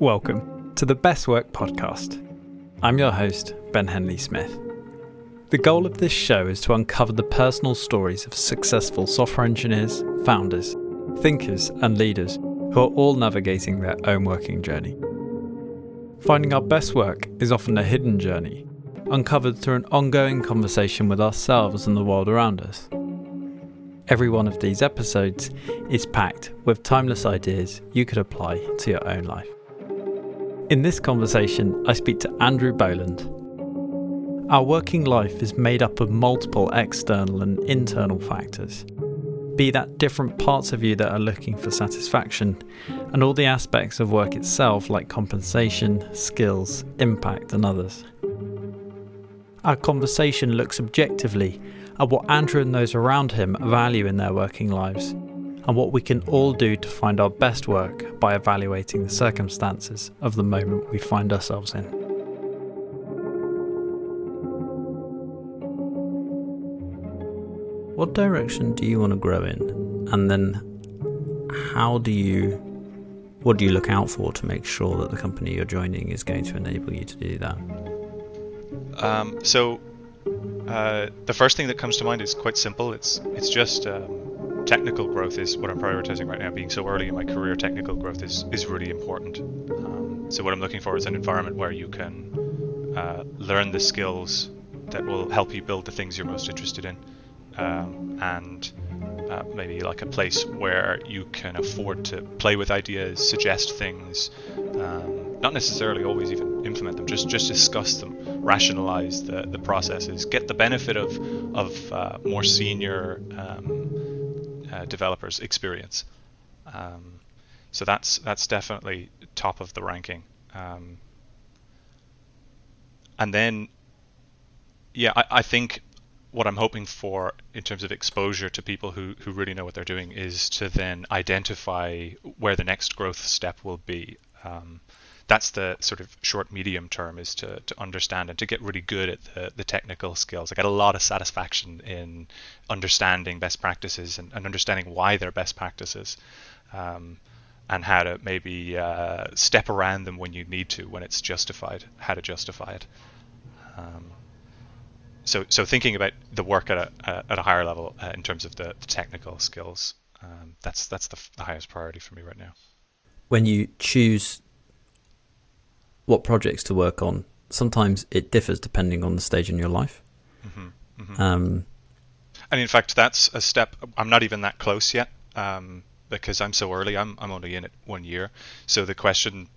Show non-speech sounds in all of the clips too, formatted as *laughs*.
Welcome to the Best Work Podcast. I'm your host, Ben Henley Smith. The goal of this show is to uncover the personal stories of successful software engineers, founders, thinkers, and leaders who are all navigating their own working journey. Finding our best work is often a hidden journey, uncovered through an ongoing conversation with ourselves and the world around us. Every one of these episodes is packed with timeless ideas you could apply to your own life. In this conversation, I speak to Andrew Boland. Our working life is made up of multiple external and internal factors, be that different parts of you that are looking for satisfaction, and all the aspects of work itself like compensation, skills, impact, and others. Our conversation looks objectively at what Andrew and those around him value in their working lives, and what we can all do to find our best work by evaluating the circumstances of the moment we find ourselves in. What direction do you want to grow in? And then how do you what do you look out for to make sure that the company you're joining is going to enable you to do that? Um, so uh, the first thing that comes to mind is quite simple. It's it's just um, technical growth is what I'm prioritizing right now. Being so early in my career, technical growth is is really important. Um, so what I'm looking for is an environment where you can uh, learn the skills that will help you build the things you're most interested in, um, and uh, maybe like a place where you can afford to play with ideas, suggest things, um, not necessarily always even implement them, just just discuss them, rationalize the, the processes, get the benefit of of uh, more senior um, uh, developers' experience. Um, so that's that's definitely top of the ranking. Um, and then, yeah, I, I think what I'm hoping for in terms of exposure to people who, who really know what they're doing is to then identify where the next growth step will be. Um, that's the sort of short medium term is to, to understand and to get really good at the, the technical skills. I get a lot of satisfaction in understanding best practices and, and understanding why they're best practices um, and how to maybe uh, step around them when you need to, when it's justified, how to justify it. Um, so so thinking about the work at a at a higher level uh, in terms of the, the technical skills, um, that's that's the, the, highest priority for me right now. When you choose what projects to work on, sometimes it differs depending on the stage in your life. Mm-hmm, mm-hmm. Um, and in fact, that's a step. I'm not even that close yet um, because I'm so early. I'm I'm only in it one year, so the question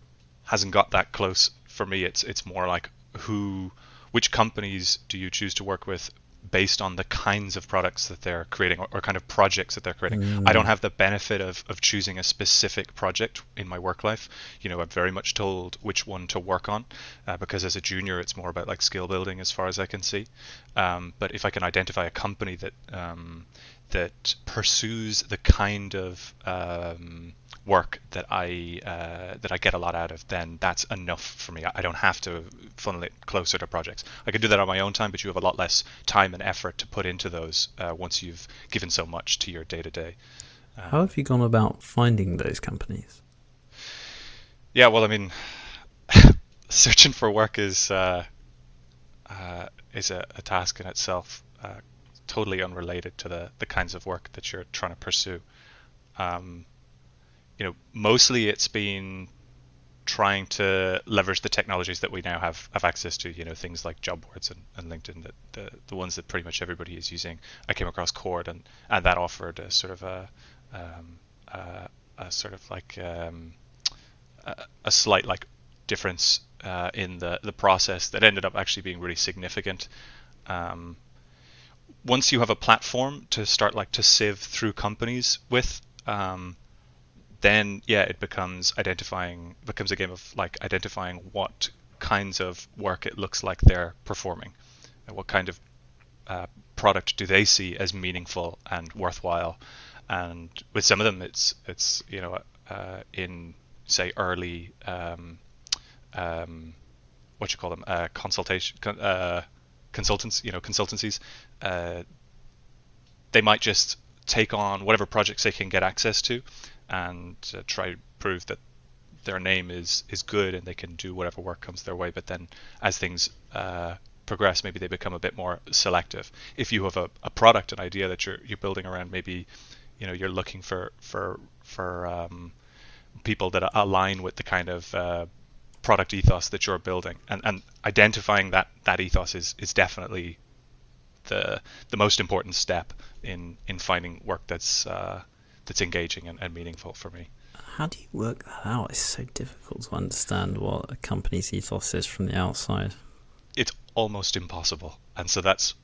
hasn't got that close for me. It's it's more like who which companies do you choose to work with based on the kinds of products that they're creating or, or kind of projects that they're creating. Mm. I don't have the benefit of, of choosing a specific project in my work life. You know, I'm very much told which one to work on uh, because as a junior, it's more about like skill building as far as I can see. Um, but if I can identify a company that um, that pursues the kind of um, work that I uh, that I get a lot out of, then that's enough for me. I don't have to funnel it closer to projects. I can do that on my own time, but you have a lot less time and effort to put into those uh, once you've given so much to your day to day. How have you gone about finding those companies? Yeah, well, I mean, *laughs* searching for work is uh, uh is a, a, task in itself. Uh, totally unrelated to the the kinds of work that you're trying to pursue. Um, you know, mostly it's been trying to leverage the technologies that we now have have access to. You know, things like job boards and, and LinkedIn, that the the ones that pretty much everybody is using. I came across Cord, and and that offered a sort of a um, a, a, sort of like um, a, a, slight like difference uh, in the the process that ended up actually being really significant. Um, once you have a platform to start like to sieve through companies with, um, then yeah, it becomes identifying becomes a game of like identifying what kinds of work it looks like they're performing, and what kind of uh, product do they see as meaningful and worthwhile. And with some of them, it's it's you know uh, in say early um, um, what you call them uh, consultation uh, consultants, you know, consultancies, uh, they might just take on whatever projects they can get access to and uh, try prove that their name is is good and they can do whatever work comes their way. But then as things uh, progress, maybe they become a bit more selective. If you have a, a product, an idea that you're you're building around, maybe you know you're looking for for for um, people that align with the kind of uh, product ethos that you're building, and and identifying that that ethos is is definitely the the most important step in in finding work that's uh, that's engaging and, and meaningful for me. How do you work that out? It's so difficult to understand what a company's ethos is from the outside. It's almost impossible, and so that's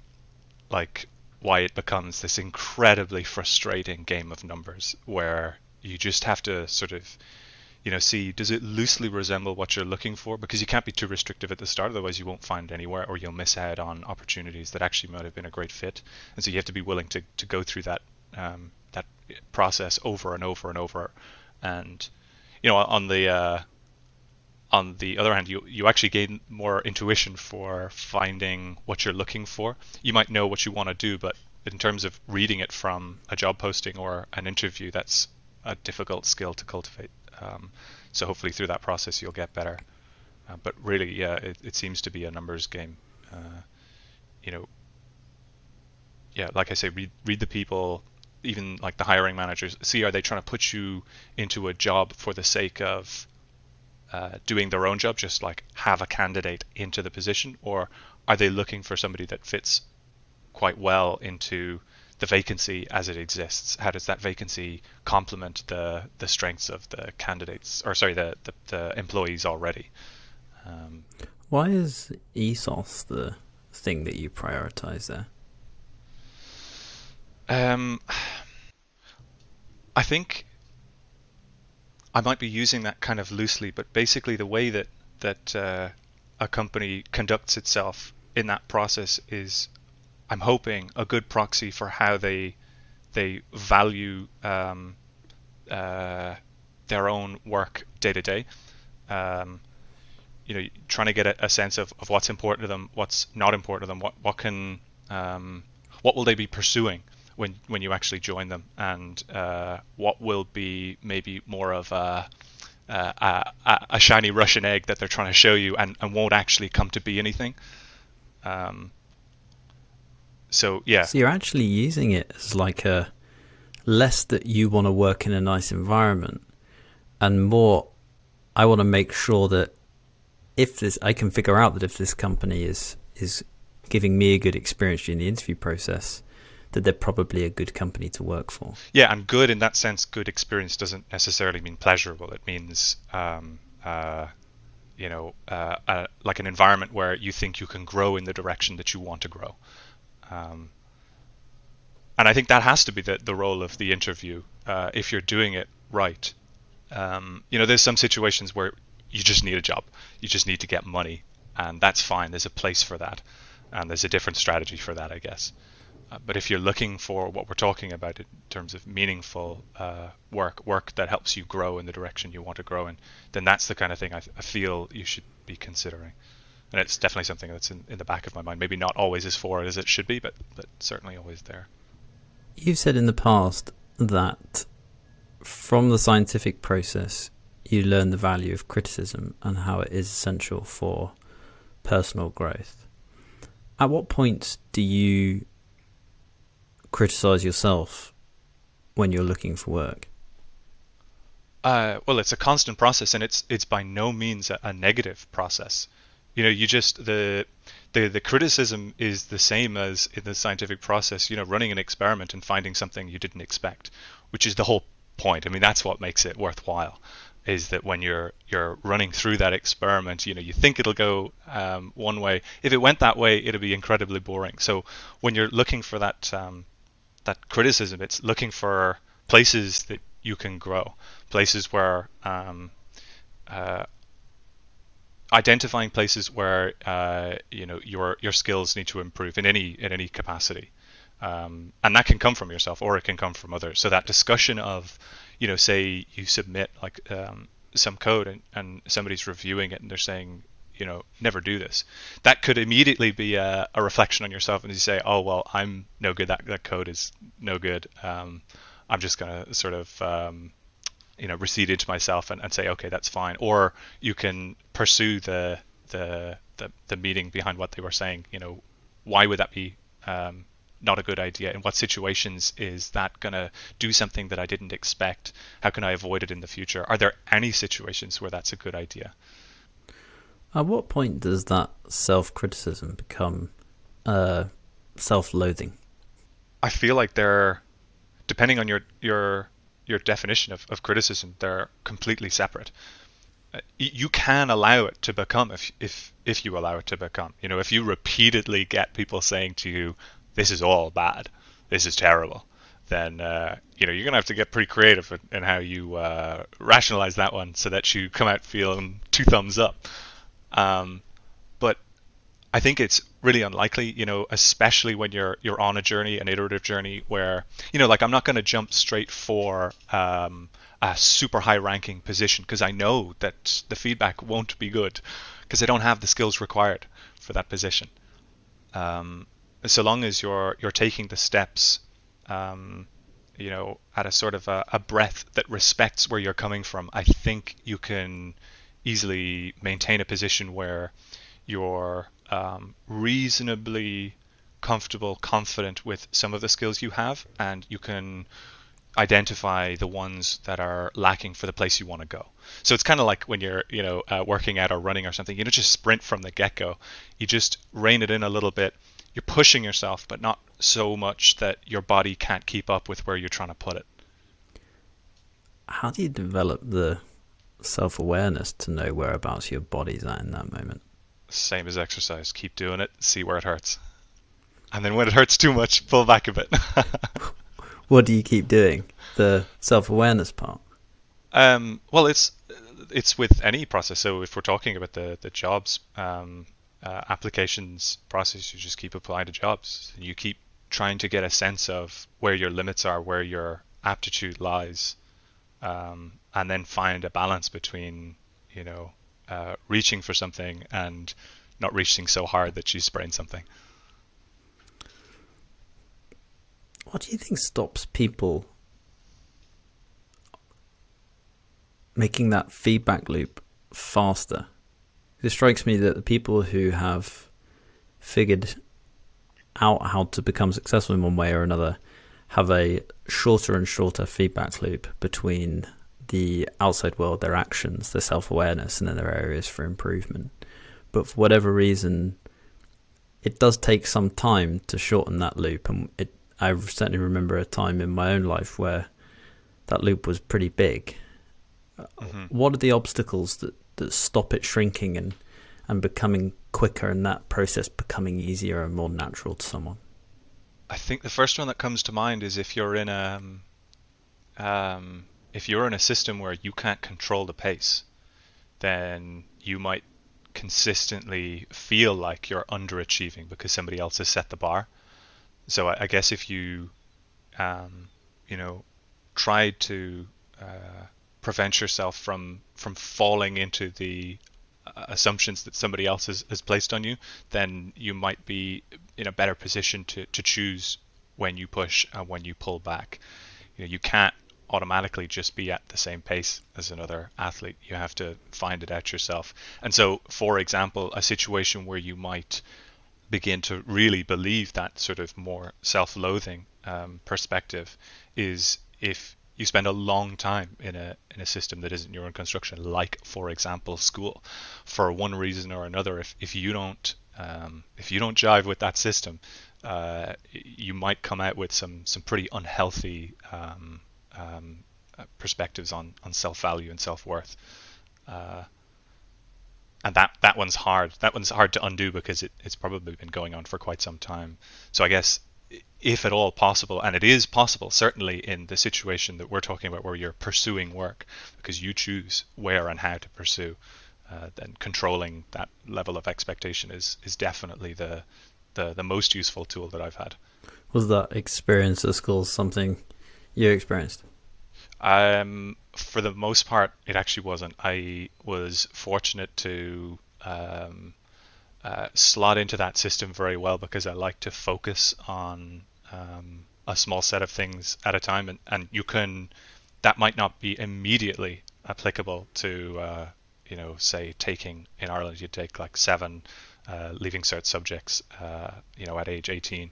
like why it becomes this incredibly frustrating game of numbers where you just have to sort of you know see does it loosely resemble what you're looking for because you can't be too restrictive at the start otherwise you won't find anywhere or you'll miss out on opportunities that actually might have been a great fit and so you have to be willing to, to go through that um, that process over and over and over and you know on the uh, on the other hand, you, you actually gain more intuition for finding what you're looking for. You might know what you want to do, but in terms of reading it from a job posting or an interview, that's a difficult skill to cultivate. Um, so hopefully through that process you'll get better. Uh, but really, yeah, it, it, seems to be a numbers game. Uh, you know, yeah, like I say, read read the people, even like the hiring managers. See, are they trying to put you into a job for the sake of uh, doing their own job, just like have a candidate into the position, or are they looking for somebody that fits quite well into the vacancy as it exists? How does that vacancy complement the the strengths of the candidates, or sorry, the the, the employees already? Um, Why is ethos the thing that you prioritize there? Um, I think I might be using that kind of loosely, but basically the way that that uh, a company conducts itself in that process is, I'm hoping, a good proxy for how they they value um, uh, their own work day to day. Um, you know, trying to get a, a, sense of, of what's important to them, what's not important to them, what what can um, what will they be pursuing when when you actually join them, and uh, what will be maybe more of a, a, a, shiny Russian egg that they're trying to show you, and, and won't actually come to be anything. Um, so yeah. So you're actually using it as like a less that you want to work in a nice environment, and more I want to make sure that if this I can figure out that if this company is is giving me a good experience during the interview process, that they're probably a good company to work for. Yeah, and good in that sense, good experience doesn't necessarily mean pleasurable. It means, um, uh, you know, uh, uh, like an environment where you think you can grow in the direction that you want to grow. Um, and I think that has to be the, the role of the interview uh, if you're doing it right. Um, you know, there's some situations where you just need a job, you just need to get money, and that's fine. There's a place for that, and there's a different strategy for that, I guess. But if you're looking for what we're talking about in terms of meaningful uh, work, work that helps you grow in the direction you want to grow in, then that's the kind of thing I, I feel you should be considering. And it's definitely something that's in, in the back of my mind. Maybe not always as forward as it should be, but, but certainly always there. You've said in the past that from the scientific process, you learn the value of criticism and how it is essential for personal growth. At what point do you criticize yourself when you're looking for work? Uh, well, it's a constant process, and it's it's by no means a, a, negative process. You know, you just the the the criticism is the same as in the scientific process. You know, running an experiment and finding something you didn't expect, which is the whole point. I mean, that's what makes it worthwhile. Is that when you're you're running through that experiment, you know, you think it'll go um, one way. If it went that way, it'll be incredibly boring. So when you're looking for that um, that criticism. It's looking for places that you can grow, places where um, uh, identifying places where uh, you know your your skills need to improve in any in any capacity, um, and that can come from yourself or it can come from others. So that discussion of, you know, say you submit like um, some code and, and somebody's reviewing it and they're saying, you know never do this. That could immediately be a, a, reflection on yourself and you say oh well i'm no good. That, that code is no good. Um, i'm just going to sort of um, you know recede into myself and, and say okay that's fine. Or you can pursue the, the the the meaning behind what they were saying. You know why would that be um, not a good idea? In what situations is that going to do something that i didn't expect? How can i avoid it in the future? Are there any situations where that's a good idea at what point does that self-criticism become uh, self-loathing i feel like they're depending on your your your definition of, of criticism, they're completely separate. Uh, you can allow it to become if if if you allow it to become. You know, if you repeatedly get people saying to you, "This is all bad. This is terrible," then uh, you know you're gonna have to get pretty creative in, in how you uh, rationalize that one so that you come out feeling two thumbs up. Um, but I think it's really unlikely, you know, especially when you're you're on a journey, an iterative journey where, you know, like I'm not going to jump straight for um, a super high ranking position because I know that the feedback won't be good because I don't have the skills required for that position. Um, so long as you're you're taking the steps, um, you know, at a sort of a, a breath that respects where you're coming from, I think you can easily maintain a position where you're um, reasonably comfortable, confident with some of the skills you have, and you can identify the ones that are lacking for the place you want to go. So it's kind of like when you're, you know, uh, working out or running or something. You don't just sprint from the get-go. You just rein it in a little bit. You're pushing yourself, but not so much that your body can't keep up with where you're trying to put it. How do you develop the self-awareness to know whereabouts your body's at in that moment? same as exercise. Keep doing it, see where it hurts. And then when it hurts too much, pull back a bit. *laughs* what do you keep doing? The self awareness part? Um, well, it's it's with any process. So if we're talking about the the jobs um, uh, applications process, you just keep applying to jobs. You keep trying to get a sense of where your limits are, where your aptitude lies, um, and then find a balance between you know uh, reaching for something and not reaching so hard that you sprain something. What do you think stops people making that feedback loop faster? It strikes me that the people who have figured out how to become successful in one way or another have a shorter and shorter feedback loop between the outside world, their actions, their self awareness, and then their areas for improvement. But for whatever reason, it does take some time to shorten that loop. And it, I certainly remember a time in my own life where that loop was pretty big. Mm-hmm. What are the obstacles that, that stop it shrinking and, and becoming quicker and that process becoming easier and more natural to someone? I think the first one that comes to mind is if you're in a um, um if you're in a system where you can't control the pace, then you might consistently feel like you're underachieving because somebody else has set the bar. So I, I guess if you, um, you know, try to uh, prevent yourself from from falling into the uh, assumptions that somebody else has, has placed on you, then you might be in a better position to, to choose when you push and when you pull back. You know, you can't automatically just be at the same pace as another athlete. You have to find it out yourself. And so, for example, a situation where you might begin to really believe that sort of more self-loathing um, perspective is if you spend a long time in a in a system that isn't your own construction, like for example school, for one reason or another. If if you don't um, if you don't jive with that system, uh, you might come out with some some pretty unhealthy um, um, uh, perspectives on, on self value and self worth. Uh, and that, that one's hard. That one's hard to undo because it, it's probably been going on for quite some time. So I guess if at all possible, and it is possible, certainly in the situation that we're talking about where you're pursuing work because you choose where and how to pursue, uh, then controlling that level of expectation is, is definitely the, the, the most useful tool that I've had. Was that experience at school something you experienced? Um, for the most part, it actually wasn't. I was fortunate to um, uh, slot into that system very well because I like to focus on um, a small set of things at a time, and, and you can that might not be immediately applicable to uh, you know say taking in Ireland you take like seven uh, leaving cert subjects uh, you know at age 18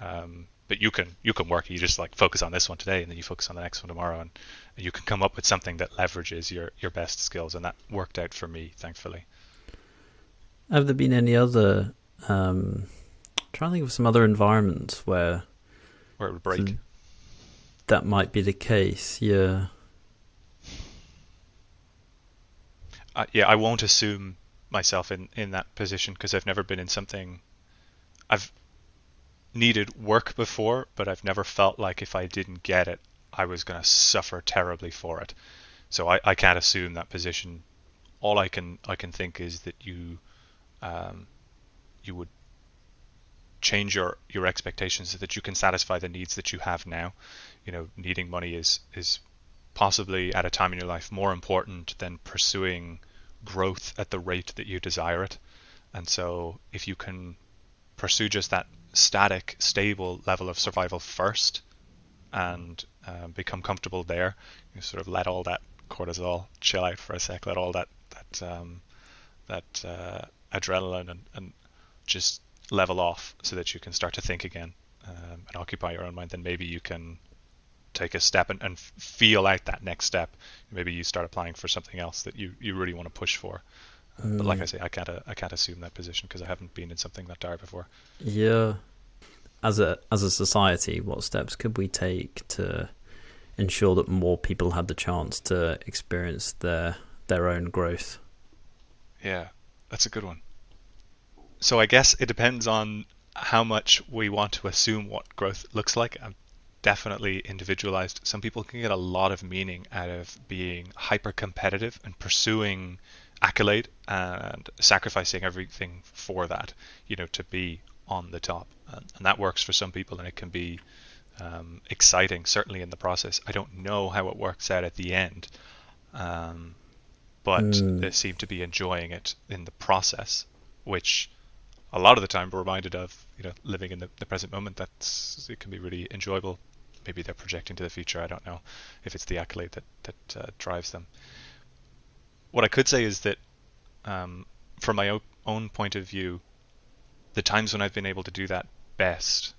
um, but you can you can work. You just like focus on this one today and then you focus on the next one tomorrow and you can come up with something that leverages your your best skills and that worked out for me thankfully. Have there been any other um, trying to think of some other environments where where it would break? that might be the case? Yeah. Uh, yeah, I won't assume myself in, in that position because I've never been in something. I've needed work before, but I've never felt like if I didn't get it, I was going to suffer terribly for it. So I, I can't assume that position. All I can I can think is that you um, you would change your your expectations so that you can satisfy the needs that you have now. You know, needing money is is possibly at a time in your life more important than pursuing growth at the rate that you desire it. And so if you can pursue just that static, stable level of survival first and uh, become comfortable there, you sort of let all that cortisol chill out for a sec, let all that that um, that uh, adrenaline and, and just level off so that you can start to think again um, and occupy your own mind, then maybe you can take a step and, and feel out that next step. Maybe you start applying for something else that you, you really want to push for. Mm. But like I mm. say, I can't uh, I can't assume that position because I haven't been in something that dire before. Yeah, as a as a society, what steps could we take to ensure that more people had the chance to experience their their own growth? Yeah, that's a good one. So I guess it depends on how much we want to assume what growth looks like. I'm definitely individualized. Some people can get a lot of meaning out of being hyper competitive and pursuing accolade and sacrificing everything for that, you know, to be on the top. And, and that works for some people and it can be um, exciting, certainly in the process. I don't know how it works out at the end, um, but mm. they seem to be enjoying it in the process, which a lot of the time we're reminded of, you know, living in the, the present moment. That's it can be really enjoyable maybe they're projecting to the future. I don't know if it's the accolade that that uh, drives them. What I could say is that, um, from my own point of view, the times when I've been able to do that best,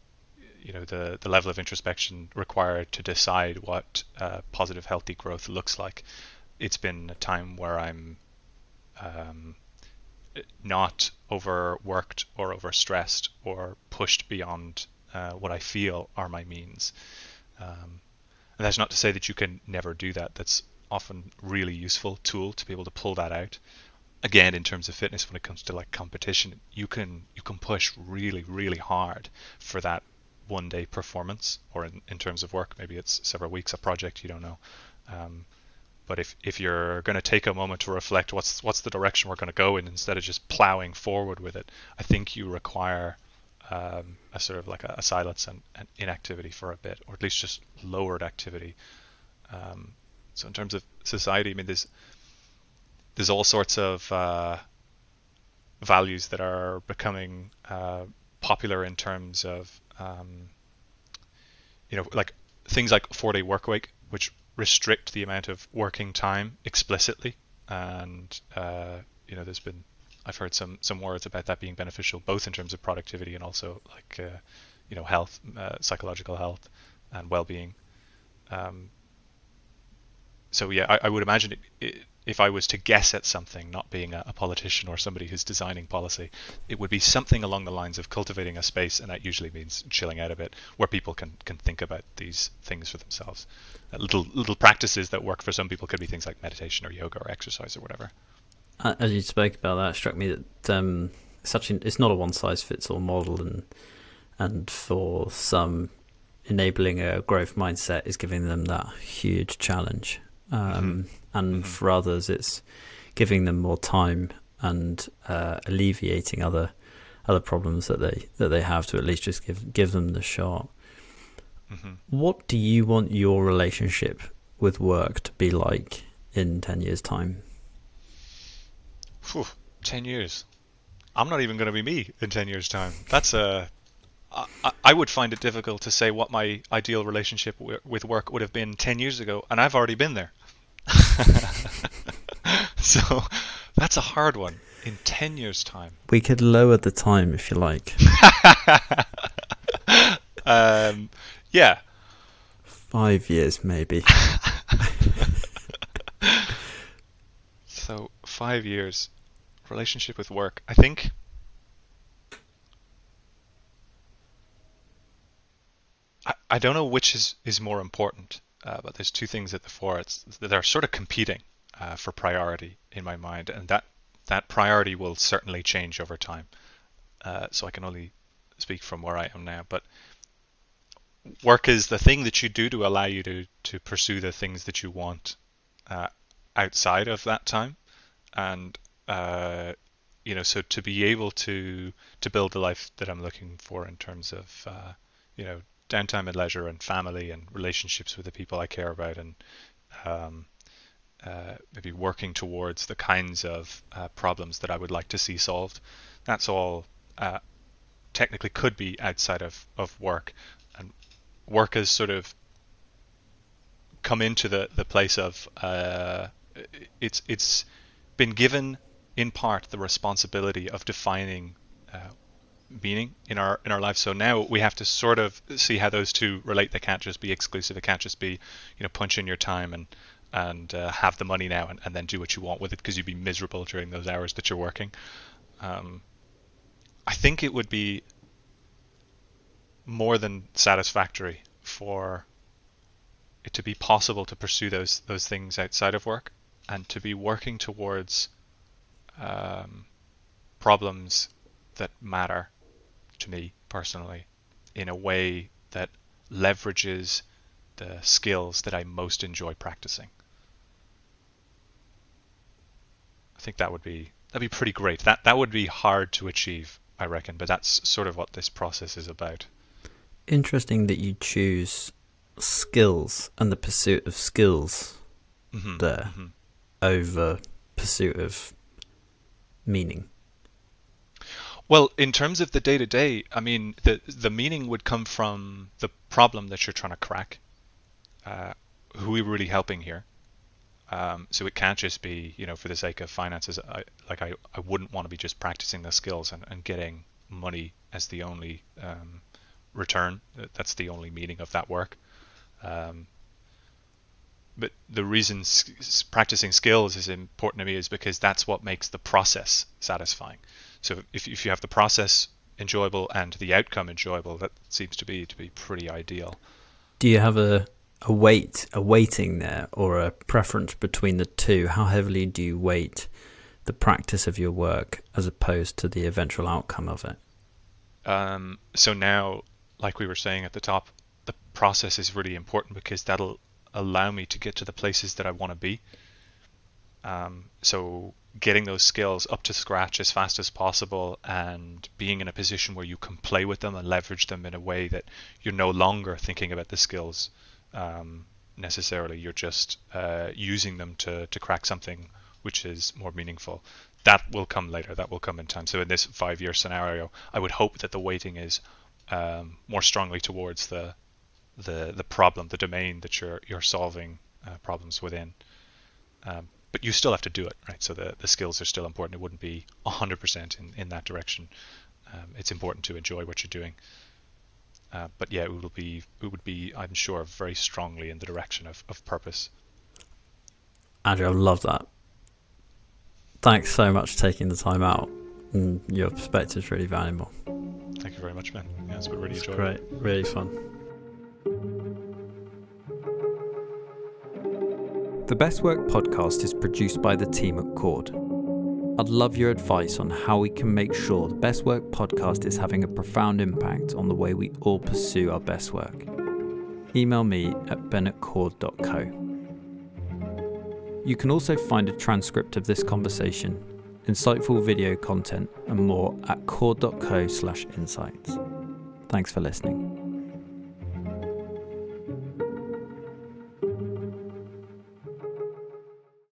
you know, the the level of introspection required to decide what uh, positive, healthy growth looks like, it's been a time where I'm um, not overworked or overstressed or pushed beyond uh, what I feel are my means. Um, and that's not to say that you can never do that. That's often really useful tool to be able to pull that out. Again, in terms of fitness, when it comes to like competition, you can you can push really really hard for that one day performance, or in, in terms of work, maybe it's several weeks a project. You don't know. Um, but if, if you're going to take a moment to reflect what's what's the direction we're going to go in instead of just plowing forward with it, I think you require um, a sort of like a, a silence and, and, inactivity for a bit, or at least just lowered activity. Um, so in terms of society, I mean, there's there's all sorts of uh, values that are becoming uh, popular in terms of um, you know like things like four day work week, which restrict the amount of working time explicitly, and uh, you know there's been I've heard some some words about that being beneficial, both in terms of productivity and also like uh, you know health, uh, psychological health, and well-being. Um, so yeah, I, I would imagine it, it, if I was to guess at something, not being a, a, politician or somebody who's designing policy, it would be something along the lines of cultivating a space, and that usually means chilling out a bit, where people can can think about these things for themselves. Uh, little little practices that work for some people could be things like meditation or yoga or exercise or whatever as you spoke about that, it struck me that um, such an, it's not a one size fits all model, and and for some, enabling a growth mindset is giving them that huge challenge, um, mm-hmm. and mm-hmm. for others, it's giving them more time and uh, alleviating other other problems that they that they have to at least just give give them the shot. Mm-hmm. What do you want your relationship with work to be like in ten years' time? Whew, ten years. I'm not even going to be me in ten years' time. That's a. I, I would find it difficult to say what my ideal relationship with work would have been 10 years ago, and I've already been there. *laughs* so that's a hard one in 10 years' time. We could lower the time if you like. *laughs* um, yeah. Five years, maybe. *laughs* so, five years. Relationship with work. I think. I, I don't know which is, is more important, uh, but there's two things at the fore. It's, they're sort of competing uh, for priority in my mind, and that that priority will certainly change over time. Uh, so I can only speak from where I am now, but work is the thing that you do to allow you to to pursue the things that you want uh, outside of that time, and uh, you know, so to be able to to build the life that I'm looking for in terms of uh, you know downtime and leisure and family and relationships with the people I care about and um, uh, maybe working towards the kinds of uh, problems that I would like to see solved. That's all uh, technically could be outside of, of work. And work has sort of come into the, the place of uh, it's it's been given in part the responsibility of defining uh, meaning in our in our lives. So now we have to sort of see how those two relate. They can't just be exclusive. It can't just be you know punch in your time and and uh, have the money now and, and then do what you want with it because you'd be miserable during those hours that you're working. Um, I think it would be more than satisfactory for it to be possible to pursue those those things outside of work and to be working towards um, problems that matter to me personally in a way that leverages the skills that I most enjoy practicing. I think that would be that'd be pretty great. That that would be hard to achieve, I reckon, but that's sort of what this process is about. Interesting that you choose skills and the pursuit of skills mm-hmm, there mm-hmm. over pursuit of meaning. Well, in terms of the day to day, I mean, the the meaning would come from the problem that you're trying to crack. Uh, who are we really helping here? Um, so it can't just be, you know, for the sake of finances. I, like I, I wouldn't want to be just practicing the skills and, and getting money as the only um, return. That's the only meaning of that work. Um, but the reason s- practicing skills is important to me is because that's what makes the process satisfying. So if, if you have the process enjoyable and the outcome enjoyable, that seems to be to be pretty ideal. Do you have a a weight, a weighting there, or a preference between the two? How heavily do you weight the practice of your work as opposed to the eventual outcome of it? Um, so now, like we were saying at the top, the process is really important because that'll allow me to get to the places that I want to be. Um, so getting those skills up to scratch as fast as possible and being in a position where you can play with them and leverage them in a way that you're no longer thinking about the skills um, necessarily. You're just uh, using them to, to crack something which is more meaningful. That will come later. That will come in time. So in this five-year scenario, I would hope that the weighting is um, more strongly towards the the the problem, the domain that you're you're solving uh, problems within. Um, but you still have to do it, right? So the, the skills are still important. It wouldn't be 100% in, in that direction. Um, it's important to enjoy what you're doing. Uh, but yeah, it would be it would be I'm sure very strongly in the direction of, of purpose. Andrew, I love that. Thanks so much for taking the time out. And your perspective is really valuable. Thank you very much, man. Yeah, it's been really it's enjoyable. Great, really fun. The Best Work podcast is produced by the team at Cord. I'd love your advice on how we can make sure the Best Work podcast is having a profound impact on the way we all pursue our best work. Email me at ben@cord.co. You can also find a transcript of this conversation, insightful video content, and more at cord.co/insights. Thanks for listening.